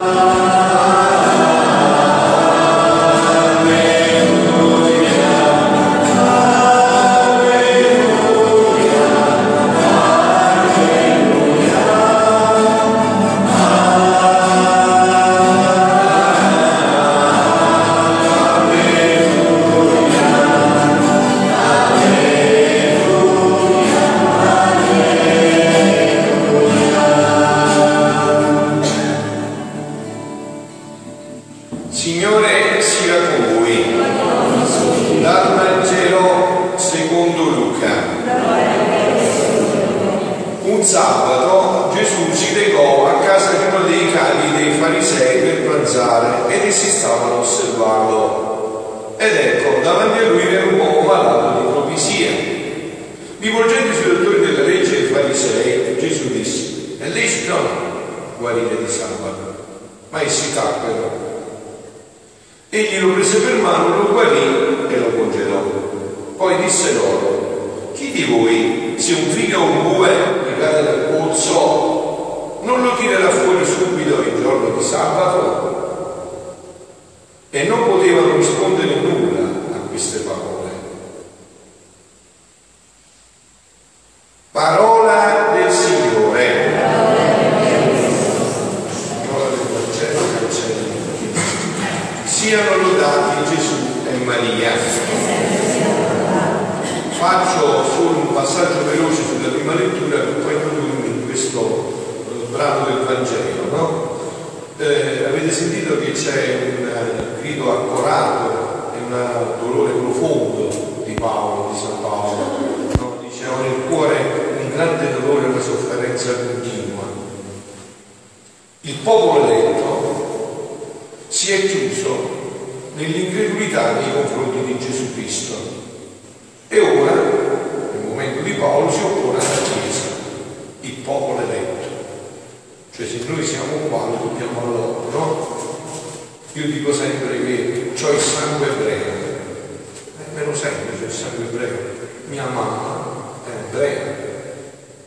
Signore farisei per pranzare ed essi stavano a osservarlo. Ed ecco, davanti a lui era un uomo malato di propisia. Rivolgendosi ai dottori della legge e ai farisei, Gesù disse, è lecito guarire di sabato. Ma essi tacquero. Egli lo prese per mano, lo guarì e lo congelò. Poi disse loro, chi di voi, se un figlio o un bue gli cade dal pozzo, non lo tirerà fuori subito il giorno di sabato? E non potevano rispondere nulla a queste parole. Parola del Signore. Parola del Vangelo cancelli. Siano lodati Gesù e Maria. Faccio solo un passaggio veloce sulla prima lettura per poi introdurmi in questo eh, brano del Vangelo. No? Eh, avete sentito che c'è un eh, grido accorato e un dolore profondo di Paolo, di San Paolo. No? Dice ho nel cuore un grande dolore e una sofferenza continua. Il popolo eletto si è chiuso nell'incredulità nei confronti di Gesù Cristo e ora, nel momento di Paolo, si oppone alla Chiesa, il popolo eletto. Cioè se noi siamo uguali dobbiamo a loro, no? Io dico sempre che ho il sangue ebreo, eh, me lo sento, c'è il sangue ebreo. Mia mamma è ebrea,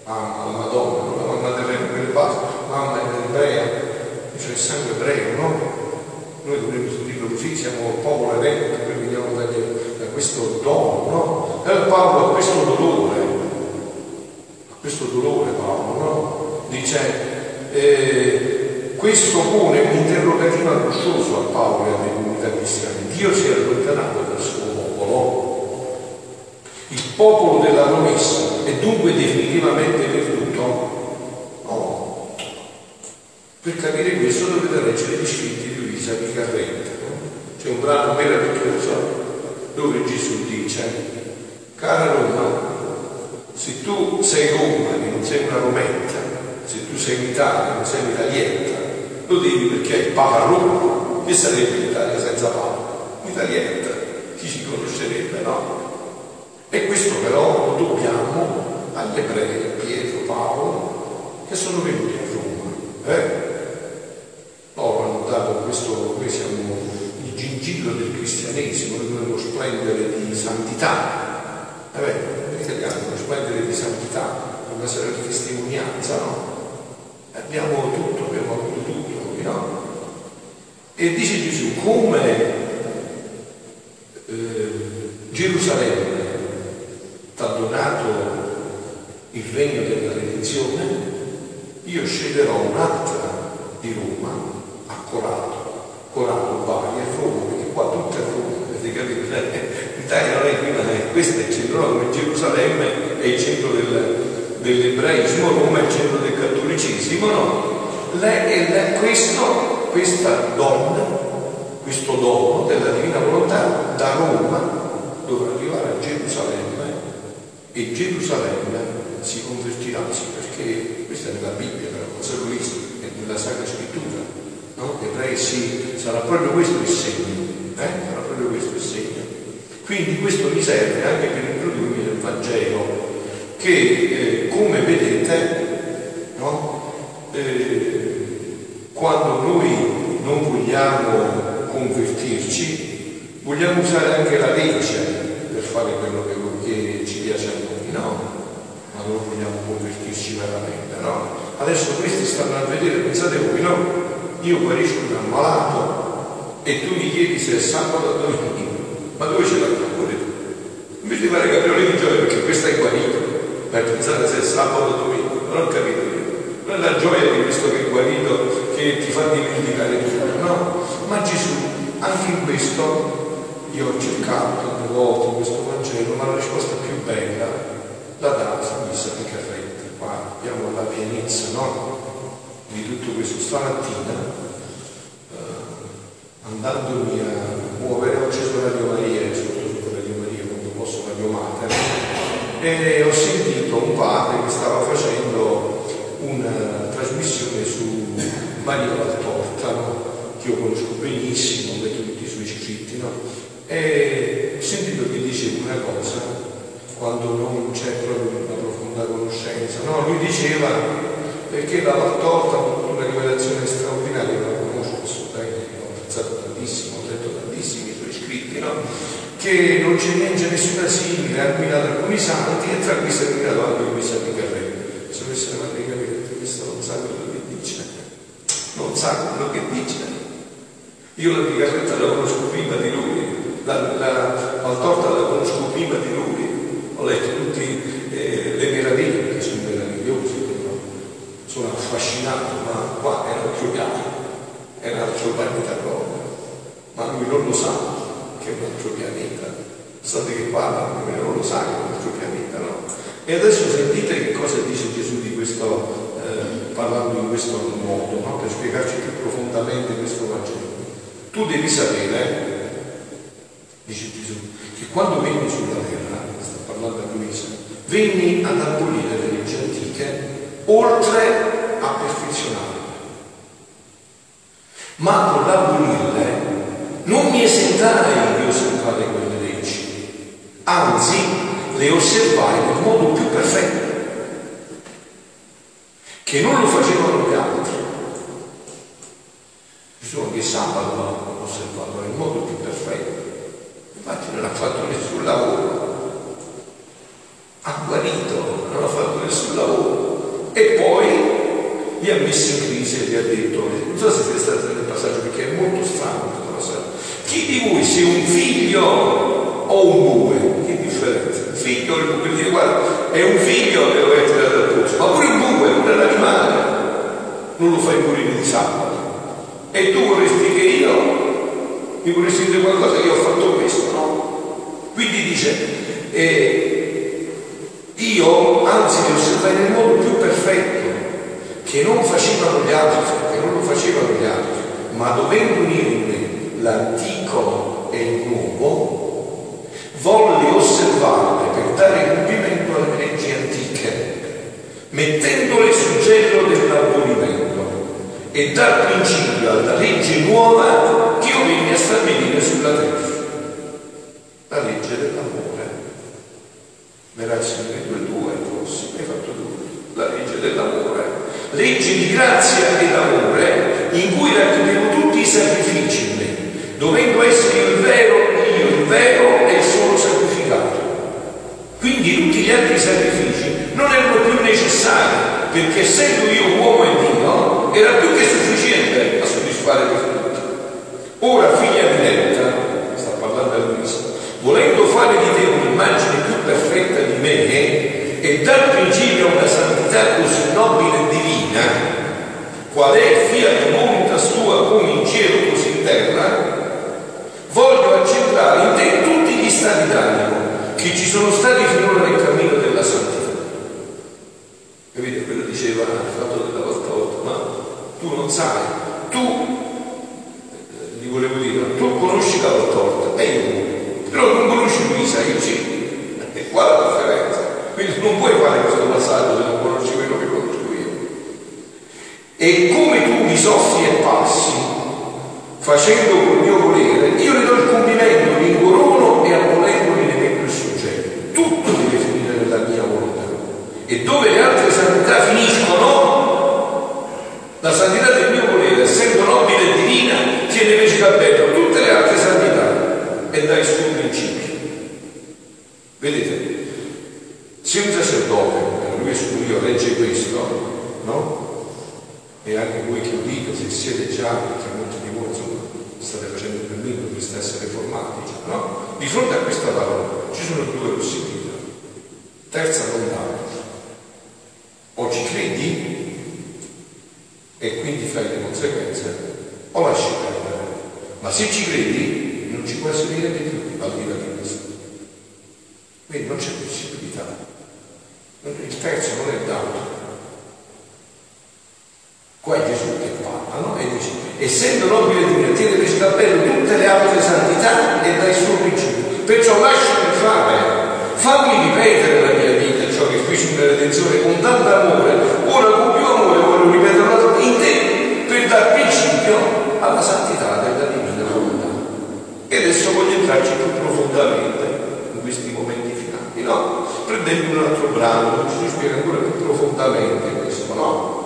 ama la Madonna, la mamma il basso, mamma è ebrea, c'è il sangue ebreo, no? Noi dovremmo dirlo così, siamo il popolo eletto, noi veniamo da, da questo dono, no? E Paolo ha questo dolore, ha questo dolore Paolo, no? Dice, eh, questo pone un interrogativo angoscioso a Paolo e alle comunità cristiane. Dio si è allontanato dal suo popolo. Il popolo della promessa è dunque definitivamente perduto? No. Per capire questo dovete leggere gli scritti di Luisa Picarretta. C'è un brano meraviglioso dove Gesù dice, cara Roma, se tu sei Roma e non sei una rometta, se tu sei un'Italia e non sei un'italietta, lo devi perché è il Papa Roma, che sarebbe l'Italia senza Papa? Un'italietta, chi ci conoscerebbe, no? E questo però lo dobbiamo agli ebrei, Pietro, Paolo, che sono venuti a Roma. Eh? Loro hanno dato questo, noi siamo il gingillo del cristianesimo, noi dobbiamo splendere di santità. Eh beh, gli italiani devono splendere di santità, una sera di testimonianza, no? Abbiamo tutto, abbiamo avuto tutto, no? E dice Gesù, come eh, Gerusalemme ha donato il regno della redenzione, io sceglierò un'altra di Roma a Corato, Corato Bari a Roma, perché qua tutto è Roma, avete capito? L'Italia non è qui, ma è, questo è il centro, come Gerusalemme è il centro del, dell'ebraismo, Roma è il centro cattolicesimo, no? Lei, lei, questo, questa donna, questo dono della divina volontà da Roma dovrà arrivare a Gerusalemme e Gerusalemme si convertirà, sì, perché questa è nella Bibbia, non solo visto, è nella Sacra Scrittura, no? Ebrei sì, sarà proprio questo il segno, eh? sarà proprio questo il segno. Quindi questo mi serve anche per introdurmi nel Vangelo, che eh, come vedete? Eh, quando noi non vogliamo convertirci, vogliamo usare anche la legge per fare quello che, che ci piace a noi, no? Ma non vogliamo convertirci veramente, no? Adesso questi stanno a vedere, pensate voi, no? io guarisco un ammalato e tu mi chiedi se è sabato o domenica, ma dove ce l'hai pure tu? Invece di fare caprioli di gioia perché questo è guarito, per pensare se è sabato o domenica, non ho capito gioia di questo che è guarito che ti fa dimenticare tutto, no? Ma Gesù, anche in questo, io ho cercato tante volte in questo Vangelo, ma la risposta più bella la dà San Missa Picarretti, qua abbiamo la pienezza, no? Di tutto questo stamattina, eh, andandomi a muovere, ho acceso Radio Maria, sotto Radio Maria, quando posso Radio Mater, e ho sentito un padre che stava facendo una trasmissione su Maria Valtorta, no? che io conosco benissimo, ho letto tutti i suoi scritti, no? e ho sentito che diceva una cosa quando non c'è proprio una profonda conoscenza. No, lui diceva perché la Valtorta ha avuto una rivelazione straordinaria, la conosco assolutamente, l'ho apprezzato tantissimo, ho letto tantissimi i suoi scritti, no? che non c'è niente, nessuna simile, ha guidato alcuni santi e tra questi ha guidato anche lui San Carrelli. Se avesse la madre capire, questo non sa quello che dice, non sa quello che dice. Io la Picarretta la conosco prima di lui, la, la Valtorta la conosco prima di lui, ho letto tutte eh, le meraviglie che sono meravigliose, no? sono affascinato, ma qua altro piano, è un altro pianeta proprio, ma lui non lo sa che è un altro pianeta, sapete che parla, non lo sa che è un altro pianeta, no? E adesso sentite che cosa dice Gesù di questo, eh, parlando in questo modo, no? per spiegarci più profondamente questo Vangelo. Tu devi sapere, dice Gesù, che quando venni sulla terra, sta parlando a Luisa, venni ad abolire le leggi antiche, oltre a perfezionarle. Ma con l'abolirle non mi esentai di osservare quelle leggi, anzi le osservai in modo più perfetto, che non lo facevano gli altri. Gesù anche sabato l'ha osservato nel modo più perfetto, infatti non ha fatto nessun lavoro, ha guarito, non ha fatto nessun lavoro. E poi li ha messi in crisi e gli ha detto, non so se siete stati nel passaggio perché è molto strano questo passaggio, chi di voi se un figlio o un bue, che differenza? Figlio il bue, dire guarda, è un figlio e lo hai tirato pozzo, ma pure il bue, pure l'animale, non lo fai morire di sabato. E tu vorresti che io mi vorresti dire qualcosa che io ho fatto questo, no? Quindi dice, eh, io anzi li osservai nel modo più perfetto, che non facevano gli altri, che non lo facevano gli altri, ma dovendo me l'antico e il nuovo, volli osservarle per dare compimento alle leggi antiche, mettendole sul gelo dell'abolimento e dar principio alla legge nuova che io venni a stabilire sulla terra, la legge dell'amore. Verrà il Signore due due, forse, hai fatto due, la legge dell'amore, legge di grazia e d'amore in cui raccoglievo tutti i sacrifici in me, dovendo essere il vero, io il vero e il solo sacrificato. Quindi tutti gli altri sacrifici non erano più necessari, perché essendo io uomo e Dio, era più che sufficiente a soddisfare per tutti. Ora, figlia diletta, sta parlando a Luisa, volendo fare di te un'immagine più perfetta di me e dar principio a una santità così nobile e divina, qual è il fiat voluntas tua come in cielo così in terra, voglio accentrare in te tutti gli stati d'animo che ci sono stati finora nel cammino della santità. Capite? Quello diceva il fatto della volta, ma tu non sai, tu, eh, gli volevo dire, tu conosci la volta e io no. però non conosci Luisa, io sì. E qua la differenza. Quindi non puoi fare questo passaggio se non conosci quello che conosco io. E come tu mi soffri e passi, facendo col mio volere, io ne do il compimento, li incorono e abolendoli ne metto il soggetto. Tutto deve finire nella mia volontà. E dove le altre santità finiscono, la santità del mio volere, essendo nobile e divina, tiene invece da bello tutte le altre santità e dà il suo principio. Vedete? Se un sacerdote, lui è io legge questo, no? E anche voi che udite, se siete già, perché molti di voi insomma state facendo il cammino, dovreste essere formati, no? Di fronte a questa parola ci sono due possibilità. Terza non dare. O ci credi e quindi fai le conseguenze, o lasci perdere. Ma se ci credi non ci può essere niente di più al di là di questo. Quindi non c'è possibilità. Il terzo non è dato. Qua è Gesù che parla, no? E dice, essendo nobile di me, tiene per cappello tutte le altre santità e dai suo principio. Perciò lasciami fare, fammi ripetere la mia vita, ciò che feci nella redenzione con tanto amore, ora con più amore voglio ripeterlo in te, per dar principio alla santità della divina volontà. E adesso voglio entrarci più profondamente in questi momenti finali, no? Prendendo un altro brano, ci spiega ancora più profondamente questo, no?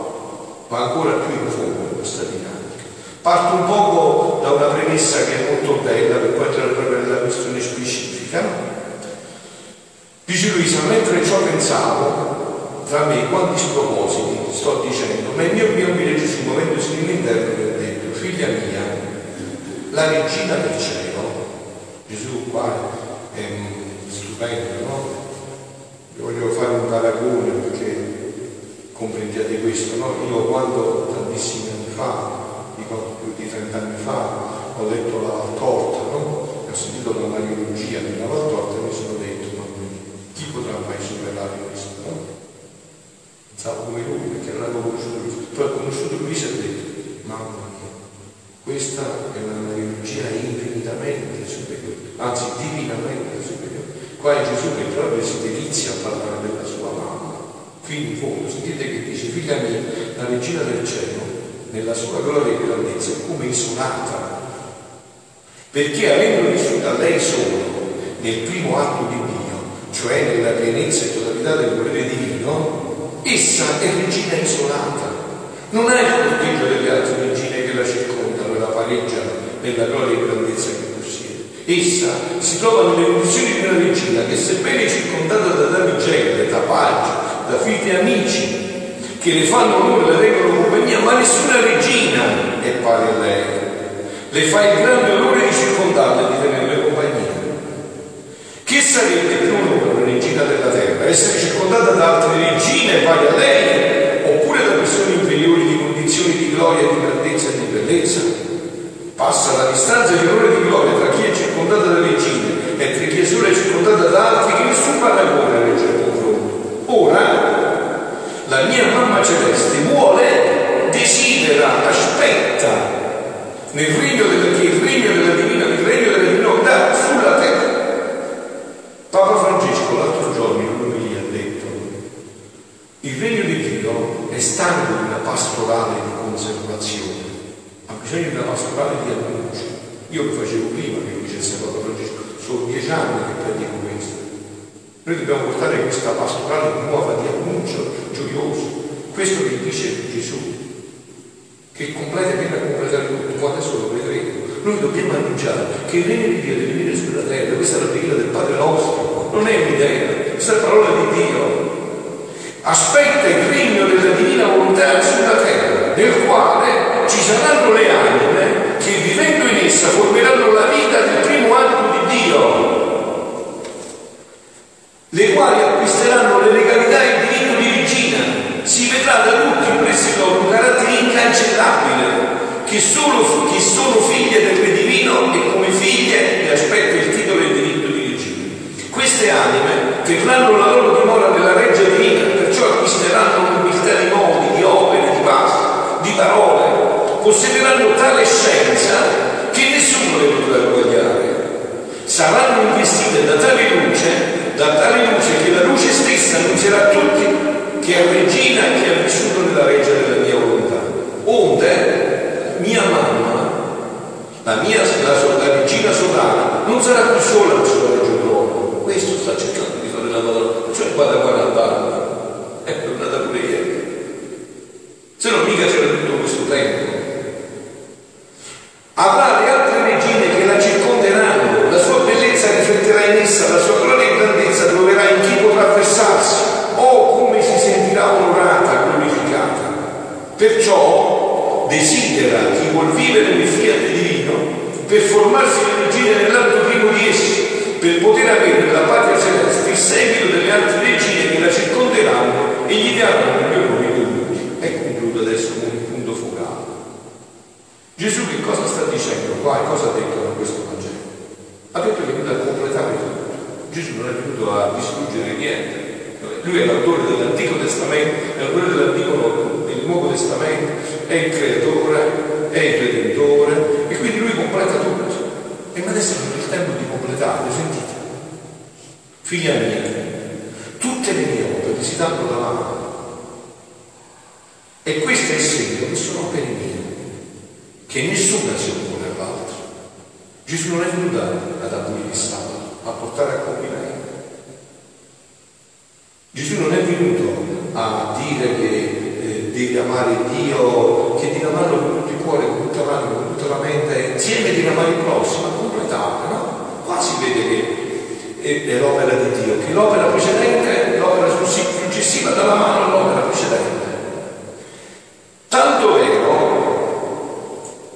va ancora più in fondo questa dinamica. Parto un poco da una premessa che è molto bella per poi entrare proprio nella questione specifica. Dice Luisa, mentre ciò pensavo, tra me quanti spropositi sto dicendo, ma il mio mio umile Gesù, muovendosi nell'interno, mi ha detto, figlia mia, la regina del cielo, Gesù qua è stupendo, no? Io voglio fare un paragone perché comprendiate questo, no? Io quando tantissimi anni fa, dico più di 30 anni fa, ho letto la Valtorta, no? ho sentito la mariologia della Valtorta e mi sono detto, ma chi potrà mai superare questo? No? Pensavo come lui, perché non avevo conosciuto lui. Poi ho conosciuto lui e ho detto, mamma mia, questa è una mariologia infinitamente superiore, anzi divinamente superiore. Qua è Gesù che proprio si delizia a parlare della sua mamma fino in fondo, sentite che dice, figlia mia, la regina del cielo, nella sua gloria e grandezza, è come isolata, perché avendo vissuto lei solo nel primo atto di Dio, cioè nella pienezza e totalità del volere divino, essa è regina isolata, non ha il corteggio delle altre regine che la circondano e la pareggiano nella gloria e grandezza che possiede. Essa si trova nelle condizioni di una regina che sebbene circondata da damigelle, da paggi, da figli amici che le fanno onore, le regolano compagnia, ma nessuna regina è pari a lei. Le fa il grande onore di circondarle e di tenerle compagnia. Che sarebbe più onore una regina della terra? Essere circondata da altre regine pari a lei? Oppure da persone inferiori di condizioni di gloria, di grandezza e di bellezza? Passa la distanza di onore e di gloria tra chi è circondata da regine e tra chi è sola circondata da altri che nessun paragone regge al confronto. Ora la mia mamma celeste vuole, desidera, aspetta nel regno della, che il regno della divina, il regno della divinità sulla terra. Papa Francesco l'altro giorno in lui ha detto il regno di Dio è stanco di una pastorale di conservazione, ha bisogno di una pastorale di annuncio. Io lo facevo prima che lo dicesse Papa Francesco, sono dieci anni che predico questo. Noi dobbiamo portare questa pastorale nuova di annuncio gioioso. Questo che dice Gesù, che completa e viene a completare tutto, ma adesso lo vedremo. Noi dobbiamo annunciare che il regno di Dio deve venire sulla terra, questa è la preghiera del Padre nostro, non è un'idea, questa è la parola di Dio. Aspetta il regno della divina volontà sulla terra, nel quale ci saranno le anime che vivendo in essa formeranno la vita del primo atto di Dio le quali acquisteranno le legalità e il diritto di regina. Si vedrà da tutti presso loro un carattere incancellabile, che, solo, che sono figlie del Re Divino e come figlie ne aspetta il titolo e il diritto di regina. Queste anime terranno la loro dimora nella reggia divina, perciò acquisteranno nobiltà di modi, di opere, di passi, di parole, possederanno tale scienza che nessuno le potrà guadagnare. Saranno investite da tale luce da tale luce che la luce stessa annunzierà a tutti che è regina e che ha vissuto nella reggia della mia volontà. Onde mia mamma, la mia la, la regina solare, non sarà più sola nel suo regio trono. Questo sta cercando di fare la Madonna, cioè qua da 40 anni. È tornata pure ieri. Se no mica c'era tutto questo tempo. Avrà le altre regine che la circonderanno, la sua bellezza rifletterà in essa, la sua gloria e grandezza troverà in chi potrà versarsi, o come si sentirà onorata, glorificata. Perciò del fiat divino per formarsi l'origine nell'atto primo di essi, per poter avere nella patria celeste il seguito delle altre regine che la circonderanno e gli daranno il mio nome dovuti. E concludo adesso con il punto focale. Gesù che cosa sta dicendo qua cosa ha detto con questo Vangelo? Ha detto che è venuto a completare tutto. Gesù non è venuto a distruggere niente. Lui è l'autore dell'Antico Testamento, è l'autore dell'Antico del Nuovo Testamento, è il creatore, è il redentore e quindi lui completa tutto. E ma adesso è il tempo di completarlo, sentite. Figlia mia, tutte le mie opere si danno dalla mano. E questo è il segno che sono opere mie, che nessuna si oppone all'altro. Gesù non è venuto ad abolire il sabato, ma a portare a compimento. Gesù non è venuto a dire che eh, devi amare Dio, che devi amarlo con tutto il cuore, con tutta l'anima, con tutta la mente, insieme devi amare il prossimo, a completare, no? Qua si vede che è, è l'opera di Dio, che l'opera precedente, l'opera successiva dà la mano all'opera precedente. Tanto vero,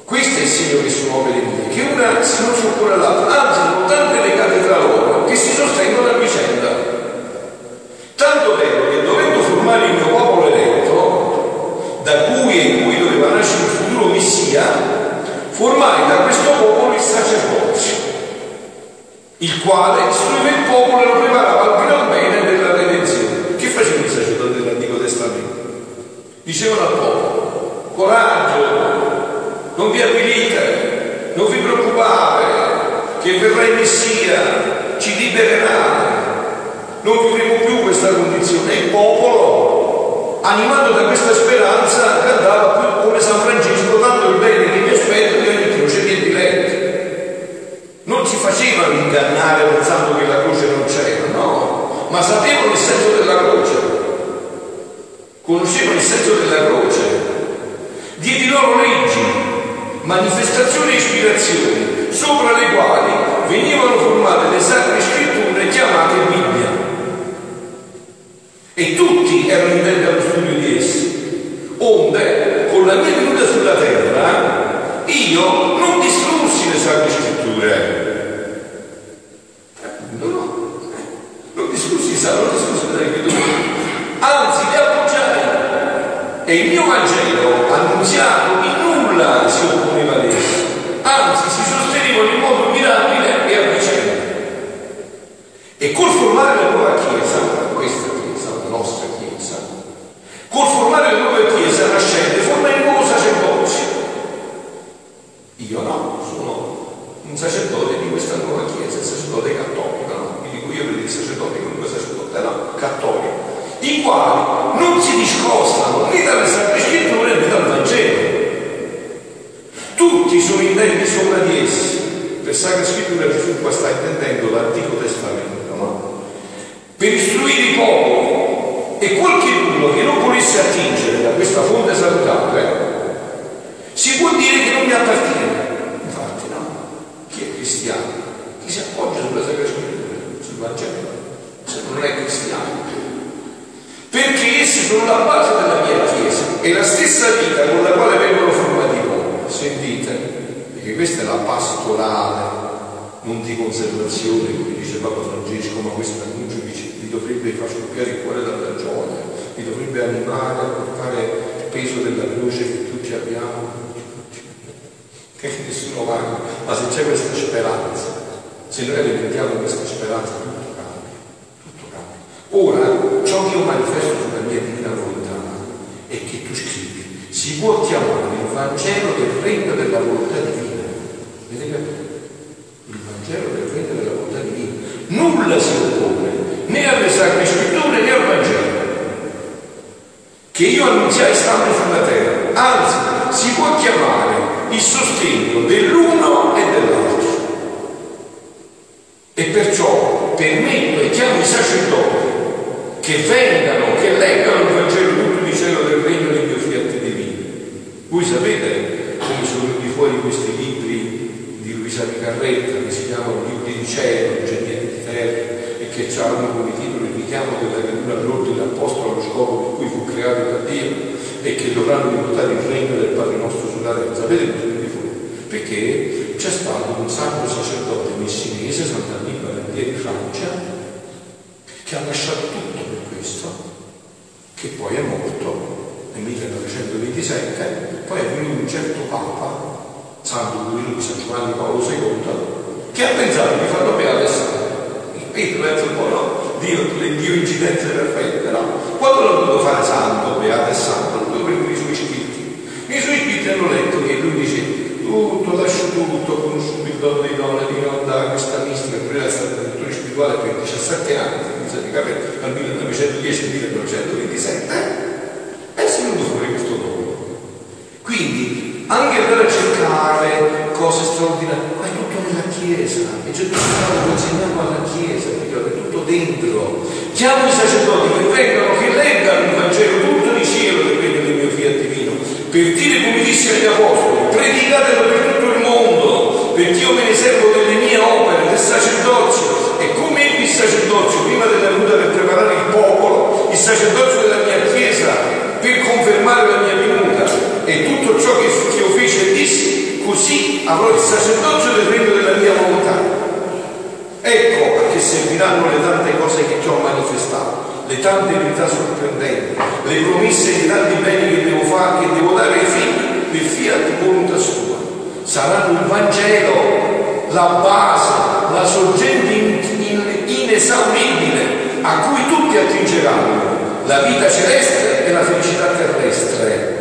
questo è il segno che sono opere mie, che una si non si oppone all'altra, anzi sono tante legate tra loro che si sostengono a vicenda. Tanto vero che dovendo formare il mio popolo eletto, da cui e in cui doveva nascere il futuro Messia, formai da questo popolo il sacerdozio, il quale istruiva il popolo e lo preparava al gran bene della redenzione. Che faceva il sacerdote dell'Antico Testamento? Dicevano al popolo, coraggio, non vi avvilite, non vi preoccupate, che verrà il Messia, ci libererà, non vivremo più questa condizione. Il popolo, animato da questa speranza, cantava più come San Francesco, tanto il bene che mi aspetta di ogni croce che diletto. Non si facevano ingannare pensando che la croce non c'era, no, ma sapevano il senso della croce, conoscevano il senso della croce, diedi loro leggi, manifestazioni e ispirazioni, sopra le quali venivano formate le sacre scritture chiamate Bibbia e tutti erano intenti allo studio di essi. Onde, con la mia venuta sulla terra, io non distrussi le sacre scritture. No, no, non distrussi, non distrussi le sacre scritture. Anzi, le appoggiai. E il mio Vangelo, annunziato, in nulla si opponeva ad essi. Anzi, si sostenevano in modo mirabile e a vicenda. E col formare la nuova Chiesa, questa Chiesa, la nostra Chiesa, col formare la nuova Chiesa nascente, forma il nuovo sacerdozio. Io no, sono un sacerdote di questa nuova Chiesa, il sacerdote cattolico, no? Quindi dico io per il sacerdote comunque sacerdote, no, cattolico, i quali non si discostano né dalle sacre scritture né dal Vangelo. Tutti sono intenti sopra di essi. Per sacra scrittura Gesù qua sta intendendo l'Antico Testamento, no? Per istruire i popoli e qualcuno che non volesse attingere da questa fonte salutare si può dire che non mi appartiene. Infatti no, chi è cristiano? Chi si appoggia sulla Sacra Scrittura, sul Vangelo, se non è cristiano. Perché essi sono la base della mia Chiesa e la stessa vita con la quale vengono formati i popoli. Sentite, perché questa è la pastorale, non di conservazione, come dice Papa Francesco, ma questo annuncio vi dovrebbe far scoppiare il cuore dalla gioia, vi dovrebbe animare a portare il peso della croce che tutti abbiamo che nessuno va, ma se c'è questa speranza, se noi alimentiamo questa speranza, tutto cambia, tutto cambia. Ora, ciò che io manifesto sulla mia divina volontà è che tu scrivi, si può chiamare il Vangelo del regno della volontà divina. Vedete? Il Vangelo del regno della volontà divina. Nulla si oppone né alle sacre scritture né al Vangelo che io annunziai stando sulla terra, anzi si può chiamare il sostegno dell'uno e dell'altro. E perciò permetto e chiamo i sacerdoti che vengano, che leggano il Vangelo tutto di cielo del regno del mio fiat divino. Voi sapete come sono venuti fuori questi libri di Luisa Picarretta che si chiamano libri di cielo, niente di terra e che hanno come titolo il richiamo della creatura all'ordine apposto allo scopo per cui fu creato da Dio e che dovranno riportare il regno del Padre nostro sulla terra. Sapete cosa venuti fuori? perché c'è stato un sacro sacerdote messinese, Sant'Annibale di Francia, che ha lasciato tutto per questo, che poi è morto nel 1927, poi è venuto un certo Papa, Santo lui, San Giovanni Paolo II, che ha pensato di farlo beato e santo. Il Pietro pensa un po' no, Dio, Dio incidenze perfette, no? Quando l'ha dovuto fare santo, beato e santo, lui per i suoi spiriti. I suoi spiriti hanno letto che lui dice tutto, lascio tutto, ho conosciuto il dono dei doni, di non dare questa mistica, prima è stato direttore spirituale per 17 anni, mi capire, dal 1910 al 1927, e si è venuto fuori questo dono. Quindi, anche per cercare cose straordinarie, ma è tutto nella Chiesa, e Gesù lo consegniamo alla Chiesa, è tutto dentro. Chiamo i sacerdoti che vengano, che leggano il Vangelo tutto di cielo per quello del mio fiat divino, per dire come disse agli apostoli, predicatelo per tutto il mondo, perché io me ne servo delle mie opere, del sacerdozio. E come ebbi il sacerdozio prima della venuta per preparare il popolo, il sacerdozio della mia chiesa per confermare la mia venuta e tutto ciò che, io feci e dissi, così avrò il sacerdozio del regno della mia volontà. Ecco a che serviranno le tante cose che ti ho manifestato, le tante verità sorprendenti, le promesse di tanti beni che devo fare, che devo dare ai figli per fiat volontà sua. Saranno il Vangelo, la base, la sorgente in, in, inesauribile a cui tutti attingeranno, la vita celeste e la felicità terrestre.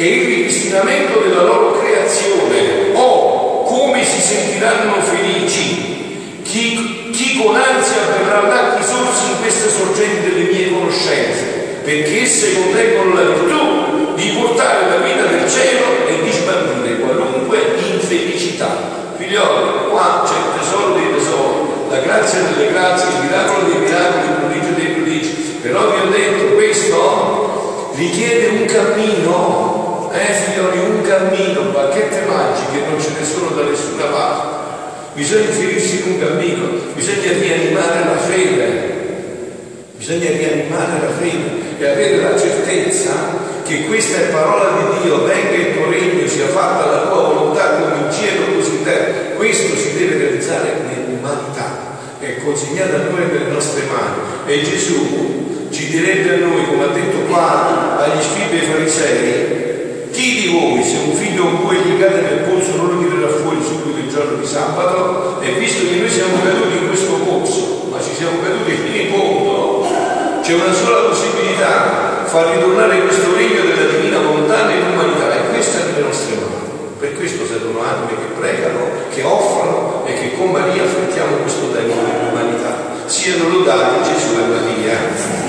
E il ripristinamento della loro creazione, oh, come si sentiranno felici chi, chi con ansia verrà là chi sorsi in queste sorgenti delle mie conoscenze, perché esse contengono la virtù di portare la vita del cielo e di sbandire qualunque infelicità. Figlioli, qua c'è il tesoro dei tesori, la grazia delle grazie, il miracolo dei miracoli, il prodigio dei prodigi. Però vi ho detto, questo richiede un cammino, eh figlioli, un cammino, bacchette magiche non ce ne sono da nessuna parte. Bisogna inserirsi in un cammino, bisogna rianimare la fede, bisogna rianimare la fede e avere la certezza che questa è parola di Dio, venga il tuo regno, sia fatta la tua volontà come in cielo così in terra. Questo si deve realizzare nell'umanità, è consegnato a noi nelle nostre mani. E Gesù ci direbbe a noi, come ha detto qua agli scribi e farisei, chi di voi se un figlio o un bue gli cade nel polso non lo tirerà fuori subito il giorno di sabato? E visto che noi siamo caduti in questo pozzo, ma ci siamo caduti fino in fondo, c'è una sola possibilità, far ritornare questo regno della divina volontà nell'umanità e questa è nelle nostre mani. Per questo servono anime che pregano, che offrono e che con Maria affrontiamo questo tempo dell'umanità. Siano lodati Gesù e Maria.